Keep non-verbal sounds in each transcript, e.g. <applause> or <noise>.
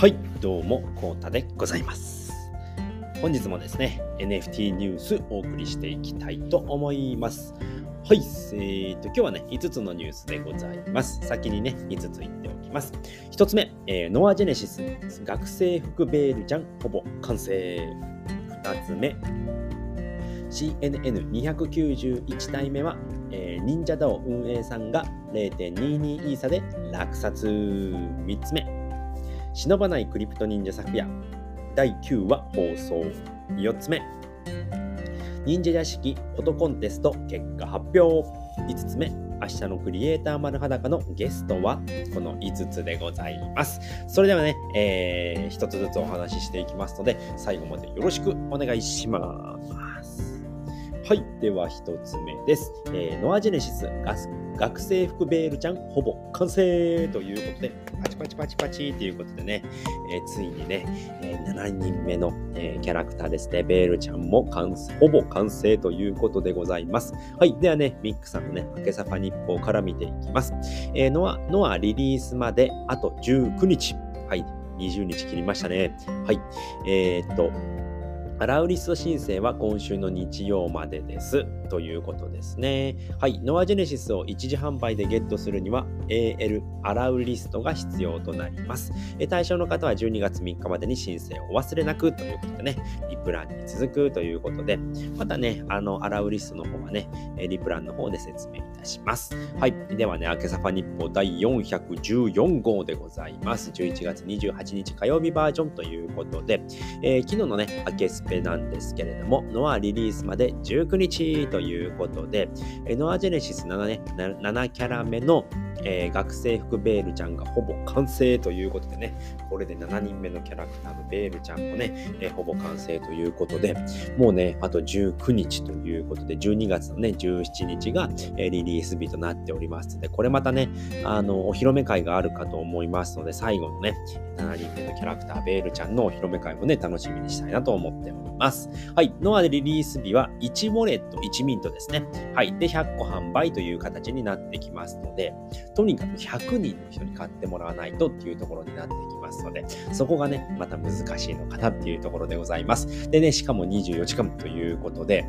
はい、どうも、こうたでございます。本日もですね、NFT ニュースお送りしていきたいと思います。はい、えーと、今日はね、5つのニュースでございます。先にね、5つ言っておきます。1つ目、えーノアジェネシス、学生服ベールジャン、ほぼ完成。2つ目、CNN291 体目は、えー忍者 DAO 運営さんが0.22イーサで落札。3つ目、忍ばないクリプト忍者昨夜。第9話放送。4つ目。忍者屋敷フォトコンテスト結果発表。5つ目。明日のクリエイター丸裸のゲストはこの5つでございます。それではね、えー、1つずつお話ししていきますので最後までよろしくお願いします。はい。では、一つ目です。えーノアジェネシス学生服ベールちゃんほぼ完成ということで、パチパチパチパチということでね、えーついにね、えー7人目の、えーキャラクターですね、ベールちゃんもほぼ完成ということでございます。はい。ではね、ミックさんのね、明けさぱ日報から見ていきます。えーノア、ノアリリースまであと19日。はい。20日切りましたね。はい。えーっと、ラウリスト申請は今週の日曜までです。ということですね。はい。ノアジェネシスを一時販売でゲットするには AL アラウリストが必要となります。対象の方は12月3日までに申請をお忘れなくということでね、リプランに続くということで、またね、あの、アラウリストの方はね、リプランの方で説明いたします。はい。ではね、明けさぱ日報第414号でございます。11月28日火曜日バージョンということで、えー昨日のね、明けスペなんですけれども、ノアリリースまで19日ということで、ノアジェネシス7ね、7キャラ目の、えー学生服ベールちゃんがほぼ完成ということでね、これで7人目のキャラクターのベールちゃんもね、えーほぼ完成ということで、もうね、あと19日ということで、12月のね、17日が、えーリリース日となっておりますので、これまたね、あの、お披露目会があるかと思いますので、最後のね、7人目のキャラクター、ベールちゃんのお披露目会もね、楽しみにしたいなと思っております。はい。ノアでリリース日は1ウォレット、1ミントですね。はい。で、100個販売という形になってきますので、とにかく100人の人に買ってもらわないとっていうところになってきますので、そこがね、また難しいのかなっていうところでございます。でね、しかも24時間ということで、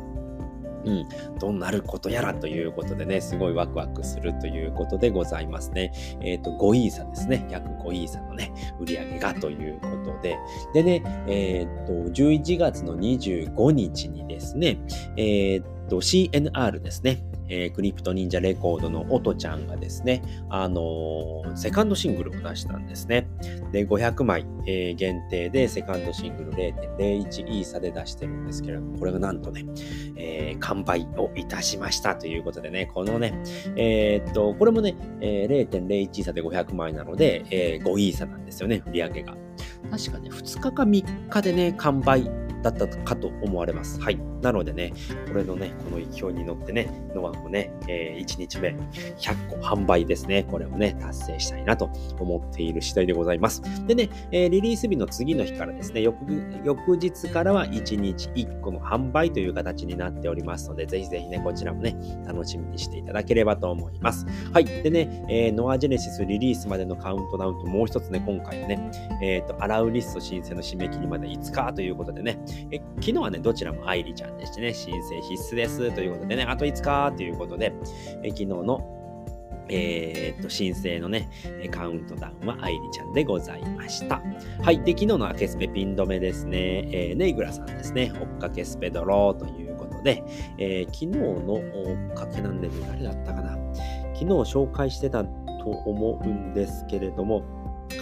うん、どうなることやらということでね、すごいワクワクするということでございますね。えっ、と、5イーサですね。約5イーサのね、売り上げがということで。でね、えっ、と、11月の25日にですね、えっ、と、CNR ですね。えークリプト忍者レコードのオトちゃんがですね、あのーセカンドシングルを出したんですね。で、500枚、えー限定でセカンドシングル0.01イーサで出してるんですけれども、これがなんとね、え完売をいたしましたということでね、このね、えっと、これもね、え0.01イーサで500枚なので、え5イーサなんですよね、売り上げが。確かね、2日か3日でね、完売だったかと思われます。はい。なのでね、これのね、この勢いに乗ってね、ノアもね、え1日目100個販売ですね。これをね、達成したいなと思っている次第でございます。でね、えーリリース日の次の日からですね、翌翌日からは1日1個の販売という形になっておりますので、ぜひぜひね、こちらもね、楽しみにしていただければと思います。はい。でね、えーノアジェネシスリリースまでのカウントダウンともう一つね、今回はね、えっ、と、アラウリスト申請の締め切りまで5日ということでね、え昨日はね、どちらも愛理ちゃんでしてね、申請必須ですということでね、あと5日ということで、え昨日のえーっと、申請のね、カウントダウンは愛理ちゃんでございました。はい。で、昨日の明けスペピン止めですね、えーネイグラさんですね、追っかけスペドローということで、えー昨日の追っかけなんで、誰だったかな昨日紹介してたと思うんですけれども、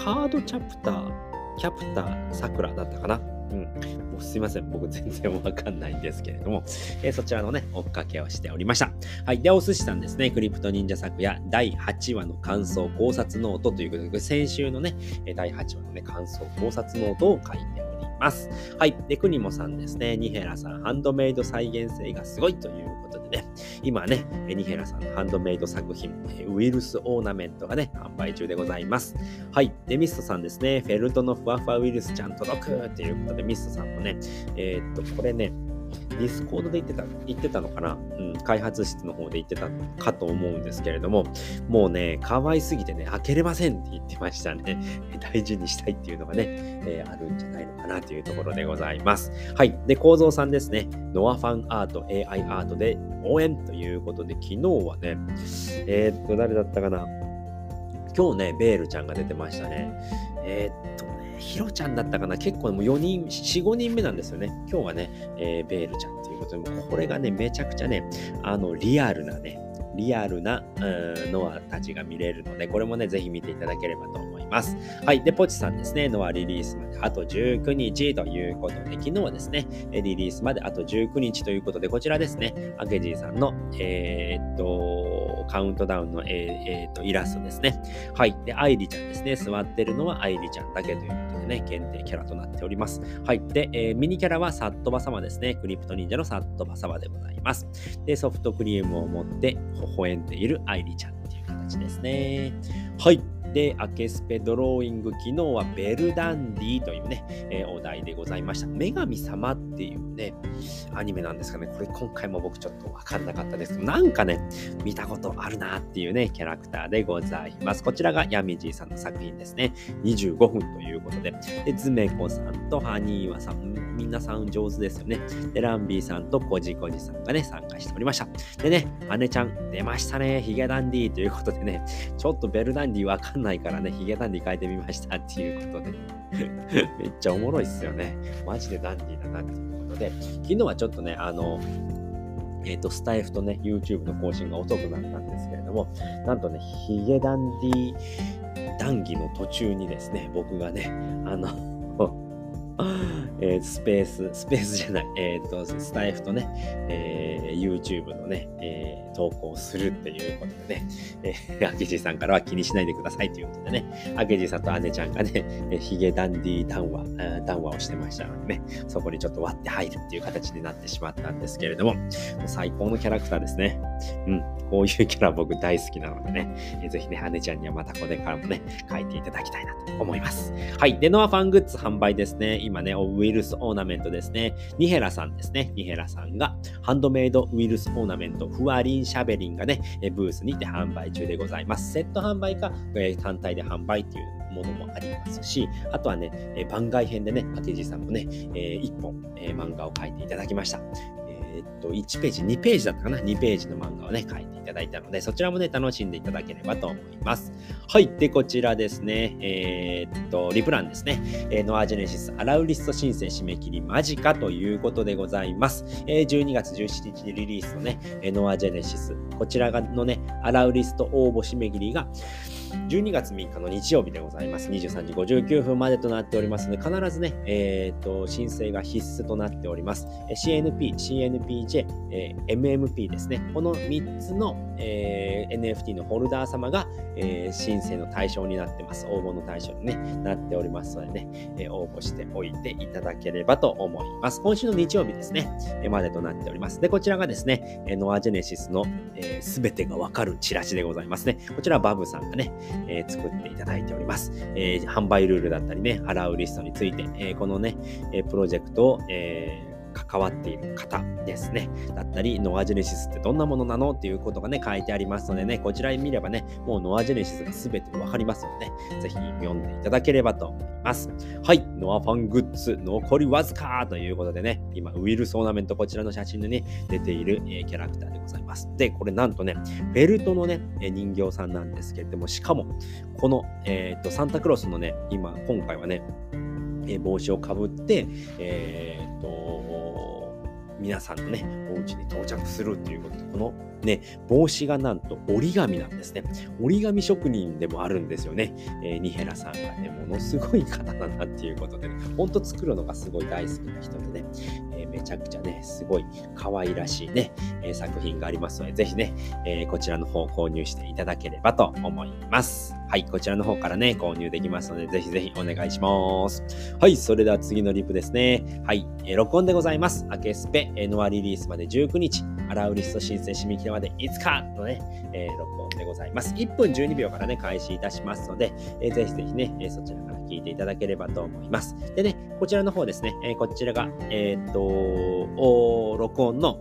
カードチャプター、キャプター、さくらだったかなうん。すいません。僕全然わかんないんですけれども、えーそちらのね、追っかけをしておりました。はい。で、お寿司さんですね、クリプト忍者咲耶第8話の感想考察ノートということで、先週のね、第8話のね、感想考察ノートを書いております。ますはい。で、クニモさんですね、ニヘラさん、ハンドメイド再現性がすごいということでね、今ね、ニヘラさんのハンドメイド作品、ウイルスオーナメントがね、販売中でございます。はい。で、ミストさんですね、フェルトのふわふわウイルスちゃん届くということで、ミストさんもね、えーっと、これね、ディスコードで言ってた、言ってたのかな？うん、開発室の方で言ってたかと思うんですけれども、もうね、可愛すぎてね、開けれませんって言ってましたね。<laughs> 大事にしたいっていうのがね、えー、あるんじゃないのかなというところでございます。はい。で、構造さんですね。ノアファンアート、AI アートで応援ということで、昨日はね、えー、っと、誰だったかな？今日ね、ベールちゃんが出てましたね。えー、っとね、ヒロちゃんだったかな？結構もう4人、4、5人目なんですよね。今日はね、えー、ベールちゃんということで、これがね、めちゃくちゃね、あの、リアルなね、リアルな、ノアたちが見れるので、これもね、ぜひ見ていただければと思います。はい。で、ポチさんですね、ノアリリースまであと19日ということで、昨日はですね、リリースまであと19日ということで、こちらですね、アケジーさんの、えー、っと、カウントダウンの、えーえー、っとイラストですね。はい。で、アイリちゃんですね。座ってるのはアイリちゃんだけというね、限定キャラとなっております。はい。で、えー、ミニキャラはサットバ様ですね。クリプト忍者のサットバ様でございます。で、ソフトクリームを持って微笑んでいる愛梨ちゃんっていう形ですね。はい。で、アケスペドローイング、昨日はベルダンディというね、えー、お題でございました。女神様っていうね、アニメなんですかね。これ今回も僕ちょっとわかんなかったですけど、なんかね、見たことあるなっていうね、キャラクターでございます。こちらがヤミジーさんの作品ですね。25分ということで、で、ズメコさんとハニーワさん、みんなさん上手ですよね。で、ランビーさんとコジコジさんがね、参加しておりました。でね、姉ちゃん出ましたね。ヒゲダンディーということでね、ちょっとベルダンディわかんないからね、ヒゲダンディ変えてみましたっていうことで <laughs> めっちゃおもろいっすよね。マジでダンディーだなっていうことで、昨日はちょっとね、あの、えっ、ー、と、スタイフとね、YouTube の更新が遅くなったんですけれども、なんとね、ヒゲダンディ談義の途中にですね、僕がね、あのえー、スペース、スペースじゃない、<laughs> えっ、ー、と、スタイフとね、えー、YouTube のね、えー、投稿するっていうことでね、<laughs> えー、明治さんからは気にしないでくださいということでね、明治さんと姉ちゃんがね、<laughs> えヒゲダンディ談話、談話をしてましたのでね、そこにちょっと割って入るっていう形になってしまったんですけれど、も最高のキャラクターですね。うん、こういうキャラ僕大好きなのでね、えー、ぜひね、姉ちゃんにはまたこれからもね、書いていただきたいなと思います。はい。で、ノアファングッズ販売ですね。今ね、ウイルスオーナメントですね。ニヘラさんですね。ニヘラさんが、ハンドメイドウイルスオーナメント、フワリンシャベリンがね、ブースにて販売中でございます。セット販売か、えー、単体で販売っていうものもありますし、あとはね、え番外編でね、明治さんもね、えー、1本、えー、漫画を描いていただきました。えっと、1ページ、2ページだったかな ?2 ページの漫画をね、書いていただいたので、そちらもね、楽しんでいただければと思います。はい。で、こちらですね、えー、っと、リプランですね、えー、ノアジェネシスアラウリスト申請締め切り間近ということでございます。えー、12月17日にリリースのね、ノアジェネシス、こちらのね、アラウリスト応募締め切りが、12月3日の日曜日でございます。23時59分までとなっておりますので、必ずね、えっ、ー、と、申請が必須となっております。CNP、CNPJ、えー、MMP ですね。この3つの、えー、NFT のホルダー様が、えー、申請の対象になってます。応募の対象に、ね、なっておりますのでね、えー、応募しておいていただければと思います。今週の日曜日ですね、えー、までとなっております。で、こちらがですね、ノアジェネシスのすべ、えー、てがわかるチラシでございますね。こちらはバブさんがね、えー、作っていただいております。えー、販売ルールだったりね、払うリストについて、えー、このね、えプロジェクトを、え関わっている方ですね。だったり、ノアジェネシスってどんなものなのっていうことがね、書いてありますのでね、こちら見ればね、もうノアジェネシスが全てわかりますので、ね、ぜひ読んでいただければと思います。はい、ノアファングッズ、残りわずかということでね、今、ウイルスオーナメント、こちらの写真でね、出ている、え、キャラクターでございます。で、これなんとね、ベルトのね、人形さんなんですけれども、しかも、この、えー、っと、サンタクロースのね、今、今回はね、え帽子をかぶって、えー、っと、皆さんのね、お家に到着するっていうことで、このね、帽子がなんと折り紙なんですね。折り紙職人でもあるんですよね。えー、ニヘラさんがね、ものすごい方だなっていうことで、ね、ほんと作るのがすごい大好きな人でね、えー、めちゃくちゃね、すごい可愛らしいね、えー、作品がありますので、ぜひね、えこちらの方購入していただければと思います。はい、こちらの方からね、購入できますので、ぜひぜひお願いします。はい、それでは次のリプですね。はい、え録音でございます。アケスペ、ノアリリースまで19日。アラウリスト申請締め切りまで5日のね、えー、録音でございます。1分12秒からね、開始いたしますので、えー、ぜひぜひね、えー、そちらから聞いていただければと思います。でね、こちらの方ですね、えー、こちらが、えー、っと、録音の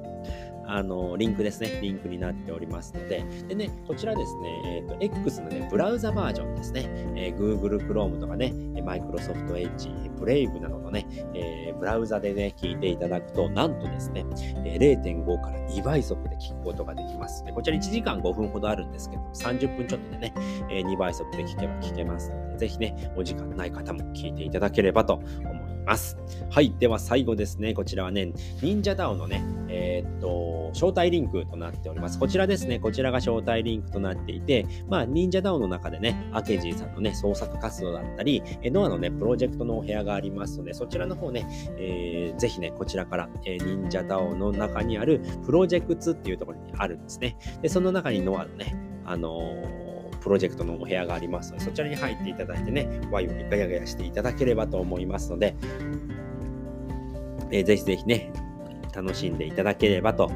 あの、リンクですね、リンクになっておりますので、でね、こちらですね、え、ー、と、X のね、ブラウザバージョンですね、えー、Google Chrome とかね、Microsoft Edge、Brave などのね、えー、ブラウザでね、聞いていただくと、なんとですね、え0.5から2倍速で聞くことができますで、こちら1時間5分ほどあるんですけど、30分ちょっとでね、え2倍速で聞けば聞けますので、ぜひね、お時間ない方も聞いていただければと思います。はい。では最後ですね。こちらはね、忍者 DAO のね、えー、っと、招待リンクとなっております。こちらですね。こちらが招待リンクとなっていて、まあ、忍者 DAO の中でね、アケジーさんのね、創作活動だったり、ノアのね、プロジェクトのお部屋がありますので、そちらの方ね、えー、ぜひね、こちらから、えー、忍者 DAO の中にあるプロジェクトっていうところにあるんですね。で、その中にノアのね、あのープロジェクトのお部屋がありますので、そちらに入っていただいてね、ワイワイガヤガヤしていただければと思いますので、えー、ぜひぜひね、楽しんでいただければと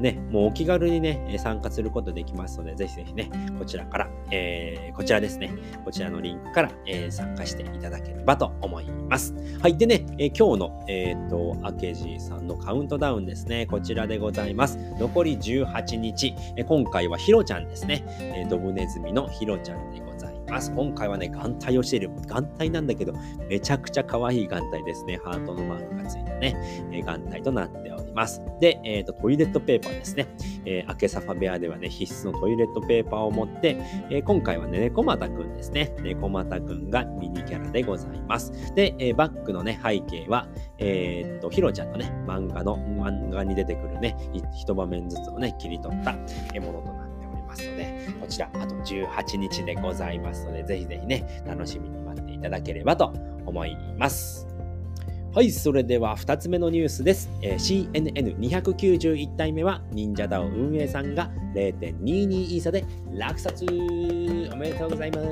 ね、もうお気軽にね、参加することできますので、ぜひぜひね、こちらから、えー、こちらですね、こちらのリンクから、えー、参加していただければと思います。はい。でね、えー、今日の、えっ、と、アケジーさんのカウントダウンですね、こちらでございます。残り18日、え今回はヒロちゃんですね、えドブネズミのヒロちゃんでございます。ます。今回はね、眼帯をしている。眼帯なんだけど、めちゃくちゃ可愛い眼帯ですね。ハートのマークがついたね、えー、眼帯となっております。で、えっ、ー、と、トイレットペーパーですね。えー、明けサファ部屋ではね、必須のトイレットペーパーを持って、えー、今回はね、猫又くんですね。猫又くんがミニキャラでございます。で、えー、バックのね、背景は、えー、っと、ヒロちゃんのね、漫画の、漫画に出てくるね、一場面ずつをね、切り取ったものとなっておりますますので、こちら、あと18日でございますので、ぜひぜひね、楽しみに待っていただければと思います。はい、それでは2つ目のニュースです。えー、CNN291 体目は、忍者だを運営さんが0.22イーサで落札おめでとうございま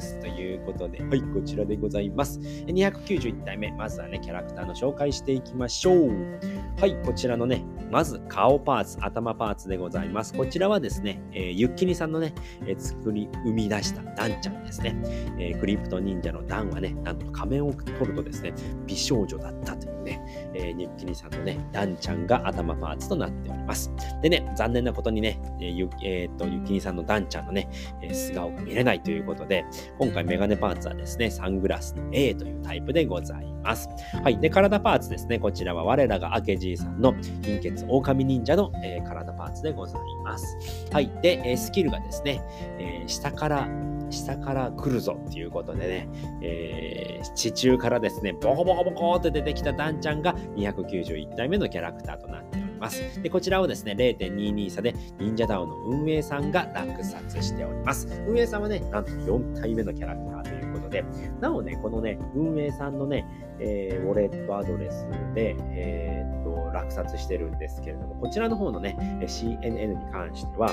す。ということで、はい、こちらでございます。291体目、まずはね、キャラクターの紹介していきましょう。はい、こちらのね、まず顔パーツ、頭パーツでございます。こちらはですね、えー、ゆっきにさんのね、えー、作り、生み出したダンちゃんですね。えー、クリプト忍者のダンはね、なんと仮面を取るとですね、美少女女だったというね、えー、ニッキニさんのね、ダンちゃんが頭パーツとなっております。でね、残念なことにね、えー、ゆえー、っと、ゆきにさんのダンちゃんのね、え、素顔が見れないということで、今回メガネパーツはですね、サングラスの A というタイプでございます。はい。で、体パーツですね、こちらは我らがアケジーさんの貧血狼忍者の、え、体パーツでございます。はい。で、え、スキルがですね、え、下から下から来るぞっていうことでね、えー、地中からですね、ボコボコボコって出てきたダンちゃんが291体目のキャラクターとなっております。で、こちらをですね、0.22差で忍者ダウの運営さんが落札しております。運営さんはね、なんと4体目のキャラクターということで、なおね、このね、運営さんのね、えー、ウォレットアドレスで、えー、っと、落札してるんですけれども、こちらの方のね、CNN に関しては、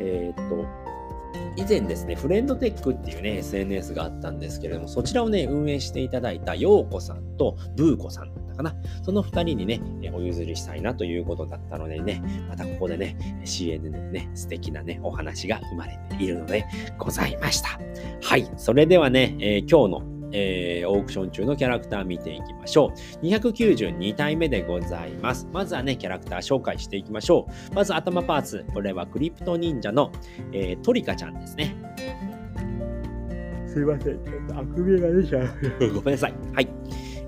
えー、っと、以前ですね、フレンドテックっていうね、SNS があったんですけれども、そちらをね、運営していただいたようこさんとブーコさんだったかな。その2人にね、お譲りしたいなということだったのでね、またここでね、CNN でね、素敵なね、お話が生まれているのでございました。はい、それではね、えー、今日のえー、オークション中のキャラクター見ていきましょう。292体目でございます。まずはね、キャラクター紹介していきましょう。まず頭パーツ。これはクリプト忍者の、えー、トリカちゃんですね。すいません。ちょっとあくびが出ちゃう。<laughs> ごめんなさい。はい。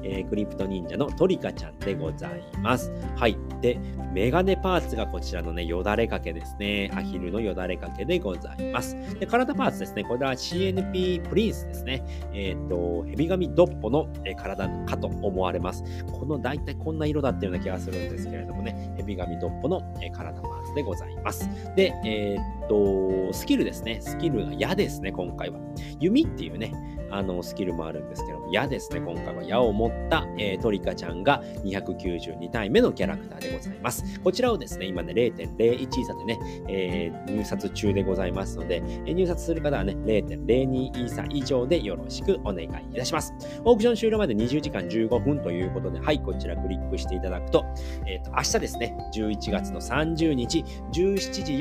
えー、クリプト忍者のトリカちゃんでございます。はい。で、メガネパーツがこちらのね、よだれかけですね。アヒルのよだれかけでございます。で、体パーツですね。これは CNP プリンスですね。えっ、ー、と、ヘビガミドッポの、え体かと思われます。この大体こんな色だったような気がするんですけれどもね、ヘビガミドッポの、え体パーツでございます。で、えーー、と、スキルですね。スキルが矢ですね、今回は。弓っていうね、あのスキルもあるんですけども、矢ですね、今回は矢を持った、えー、トリカちゃんが292体目のキャラクターでございます。こちらをですね、今ね、0.01差でね、えー、入札中でございますので、えー、入札する方はね、0.02イーサ以上でよろしくお願いいたします。オークション終了まで20時間15分ということで、はい、こちらクリックしていただくと、えっ、ー、と、明日ですね、11月の30日、17時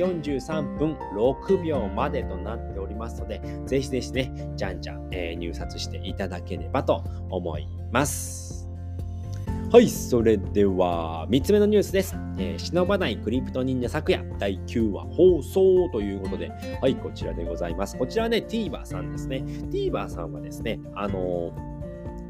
43分6秒までとなっておりますので、ぜひぜひね、じゃんじゃん、えー、入札していただければと思います。はい、それでは3つ目のニュースです。えー、忍ばないクリプト忍者昨夜第9話放送ということで、はい、こちらでございます。こちらね、TVer さんですね。TVer さんはですね、あのー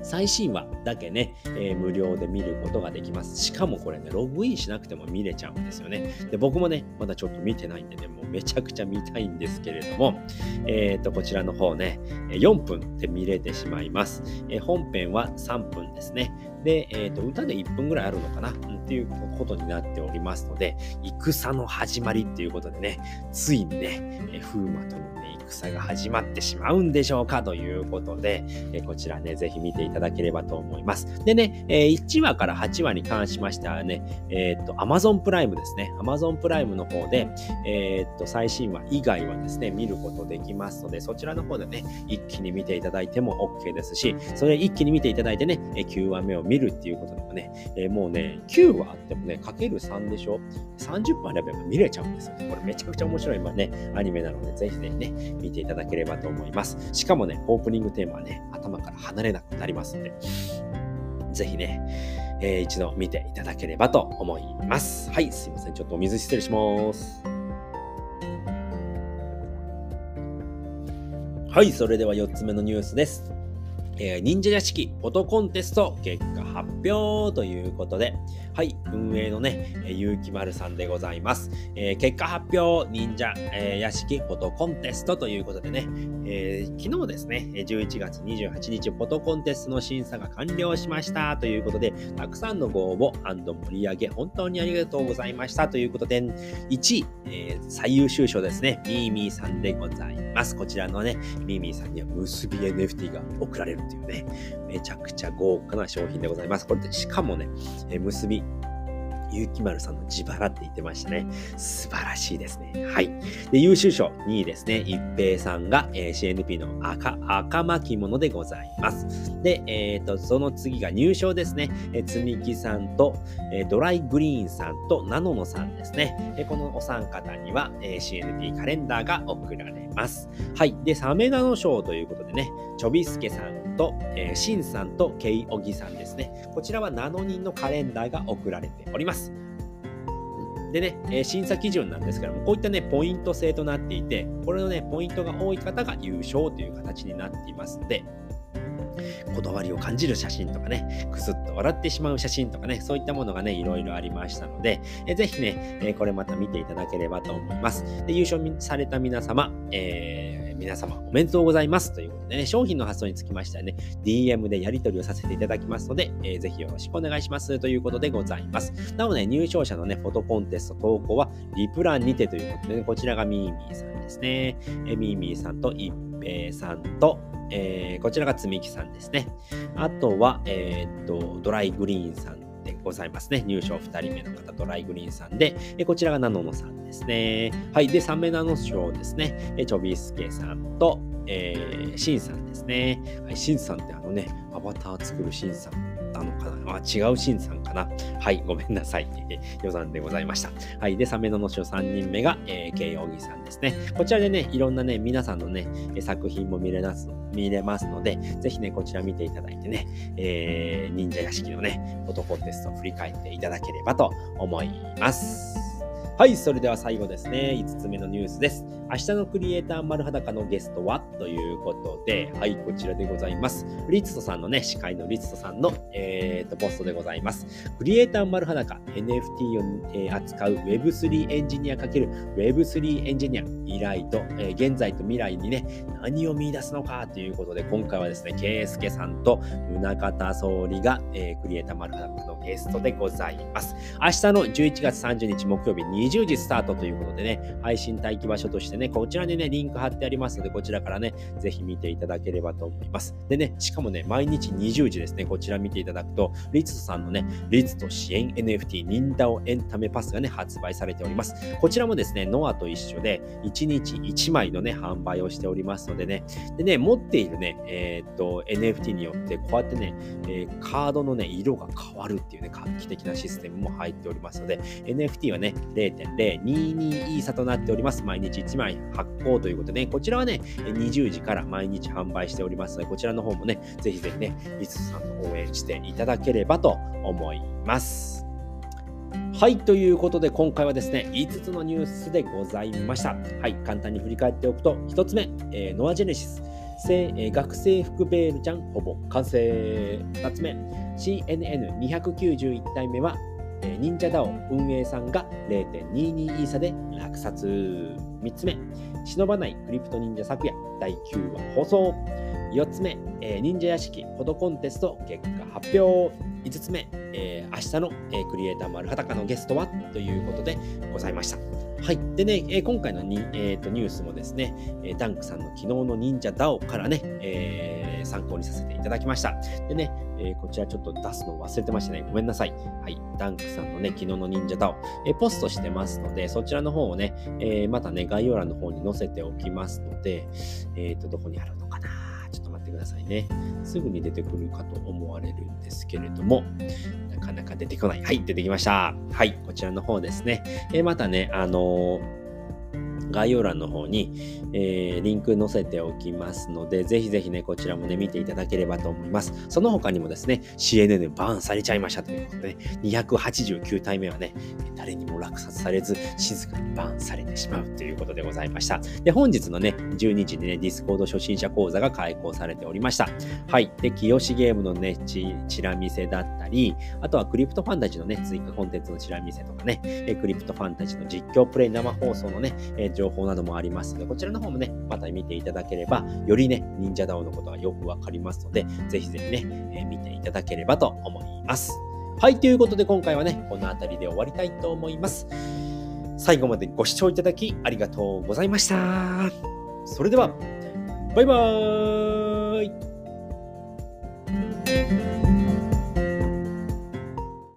最新話だけね、えー、無料で見ることができます。しかもこれね、ログインしなくても見れちゃうんですよね。で、僕もね、まだちょっと見てないんでね、もうめちゃくちゃ見たいんですけれども、えっ、ー、と、こちらの方ね、4分で見れてしまいます。えー、本編は3分ですね。で、えっ、と、歌で1分ぐらいあるのかな？っていうことになっておりますので、戦の始まりっていうことでね、ついにね、え風魔とのね、戦が始まってしまうんでしょうかということで、えこちらね、ぜひ見ていただければと思います。でね、え1話から8話に関しましてはね、えっと、Amazon プライムですね。Amazon プライムの方で、えっと、最新話以外はですね、見ることできますので、そちらの方でね、一気に見ていただいても OK ですし、それ一気に見ていただいてね、9話目を見見るっていうことでもね、えもうね、9話あってもね、かける3でしょ ?30 分あれば見れちゃうんですよね。これめちゃくちゃ面白い今ね、アニメなので、ぜひぜひね、見ていただければと思います。しかもね、オープニングテーマはね、頭から離れなくなりますので、ぜひね、えー、一度見ていただければと思います。はい、すいません。ちょっとお水失礼します。はい、それでは4つ目のニュースです。えー、忍者屋敷フォトコンテスト結果発表ということで、はい、運営のね、ゆうきまるさんでございます。えー、結果発表、忍者、えー、屋敷フォトコンテストということでね、えー、昨日ですね、11月28日、フォトコンテストの審査が完了しましたということで、たくさんのご応募盛り上げ、本当にありがとうございましたということで、1位、えー、最優秀賞ですね、ミーミーさんでございます。こちらのね、ミーミーさんには結び NFT が送られるというね、めちゃくちゃ豪華な商品でございます。これで、しかもね、え結びゆうきまるさんの自腹って言ってましたね。素晴らしいですね。はい。で、優秀賞2位ですね。一平さんが、えー、CNP の赤、赤巻物でございます。で、えっ、ー、と、その次が入賞ですね。えー、つみきさんと、えー、ドライグリーンさんとナノノさんですね。えこのお三方には、え CNP カレンダーが贈られます。はい。で、サメナノ賞ということでね、ちょびすけさんと、えー、しんさんとケイおぎさんですね。こちらはナノ人のカレンダーが送られております。でね、えー、審査基準なんですけども、こういったね、ポイント制となっていて、これのね、ポイントが多い方が優勝という形になっていますので、こだわりを感じる写真とかね、くすっと笑ってしまう写真とかね、そういったものがね、いろいろありましたので、えぜひね、えこれまた見ていただければと思います。で優勝された皆様、えー皆様おめでとうございますということでね、商品の発送につきましてはね、DM でやり取りをさせていただきますので、えー、ぜひよろしくお願いしますということでございます。なおね、入賞者のね、フォトコンテスト投稿はリプランにてということで、ね、こちらがミーミーさんですね。えー、ミーミーさんと一平さんと、えー、こちらが積み木さんですね。あとは、えー、っと、ドライグリーンさんでございますね。入賞2人目の方、ドライグリーンさんで、えこちらがナノノさんですね。はい。で、3名ナノ賞ですね。えチョビスケさんと、えー、シンさんですね。はい、シンさんってあのね、アバター作るシンさんなのかな？あ、違うシンさんかな？はい、ごめんなさい。予算でございました。はい。で、サメののし3人目が、えー、慶應義さんですね。こちらでね、いろんなね、皆さんのね、作品も見れます見れますので、ぜひね、こちら見ていただいてね、えー、忍者屋敷のね、男テストを振り返っていただければと思います。はい、それでは最後ですね、5つ目のニュースです。明日のクリエイター丸裸のゲストは、ということで、はい、こちらでございます。リツトさんのね、司会のリツトさんの、えーと、ポストでございます。クリエイター丸裸、NFT を、えー、扱う Web3 エンジニア ×Web3 エンジニア、依頼と、えー、現在と未来にね、何を見出すのかということで、今回はですね、ケイスケさんと宗像総理が、えー、クリエイター丸裸のゲストでございます。明日の11月30日木曜日20時スタートということでね、配信待機場所としてね、こちらにね、リンク貼ってありますので、こちらからね、ぜひ見ていただければと思います。でね、しかもね、毎日20時ですね、こちら見ていただくと、リツトさんのね、リツト支援 NFT ニンダオエンタメパスがね、発売されております。こちらもですね、ノアと一緒で、1日1枚のね、販売をしておりますのでね、でね、持っているね、えー、っと、NFT によって、こうやってね、えー、カードのね、色が変わるっていうね、画期的なシステムも入っておりますので、NFT はね、0.022イーサとなっております。毎日1枚発行ということでね、こちらはね、20時から毎日販売しておりますので、こちらの方もね、ぜひぜひね、リツさんの応援していただければと思います。はい、ということで今回はですね、5つのニュースでございました。はい、簡単に振り返っておくと、1つ目、えー、ノアジェネシス。え、学生服ベールちゃんほぼ完成。2つ目、CNN291 体目はえ忍者ダオ運営さんが0.22イーサで落札。3つ目、忍ばないクリプト忍者昨夜第9話放送。4つ目、えー、忍者屋敷フォトコンテスト結果発表。5つ目、えー、明日の、えー、クリエイター丸裸のゲストは？ということでございました。はい。でね、えー、今回のに、えーと、ニュースもですね、えダンクさんの昨日の忍者ダオからね、えー、参考にさせていただきました。でね、えー、こちらちょっと出すの忘れてましたね。ごめんなさい。はい。ダンクさんのね、昨日の忍者ダオ、えー、ポストしてますので、そちらの方をね、え、またね、概要欄の方に載せておきますので、えっ、と、どこにあるのかなちょっと待ってくださいね。すぐに出てくるかと思われるんですけれども、なかなか出てこない。はい、出てきました。はい、こちらの方ですね。えまたね、あの概要欄の方に、えー、リンク載せておきますので、ぜひぜひね、こちらもね、見ていただければと思います。その他にもですね、CNN バーンされちゃいましたということで、289体目はね、誰にも落札されず、静かにバーンされてしまうということでございました。で、本日のね、12時にね、ディスコード初心者講座が開講されておりました。はい。で、清志ゲームのね、チラ見せだったり、あとはクリプトファンタジーのね、追加コンテンツのチラ見せとかね、クリプトファンタジーの実況プレイ生放送のね、情報などもありますので、こちらの方もね、また見ていただければ、よりね、忍者ダオのことがよくわかりますので、ぜひぜひね、えー、見ていただければと思います。はい、ということで今回はね、この辺りで終わりたいと思います。最後までご視聴いただきありがとうございました。それでは、バイバーイ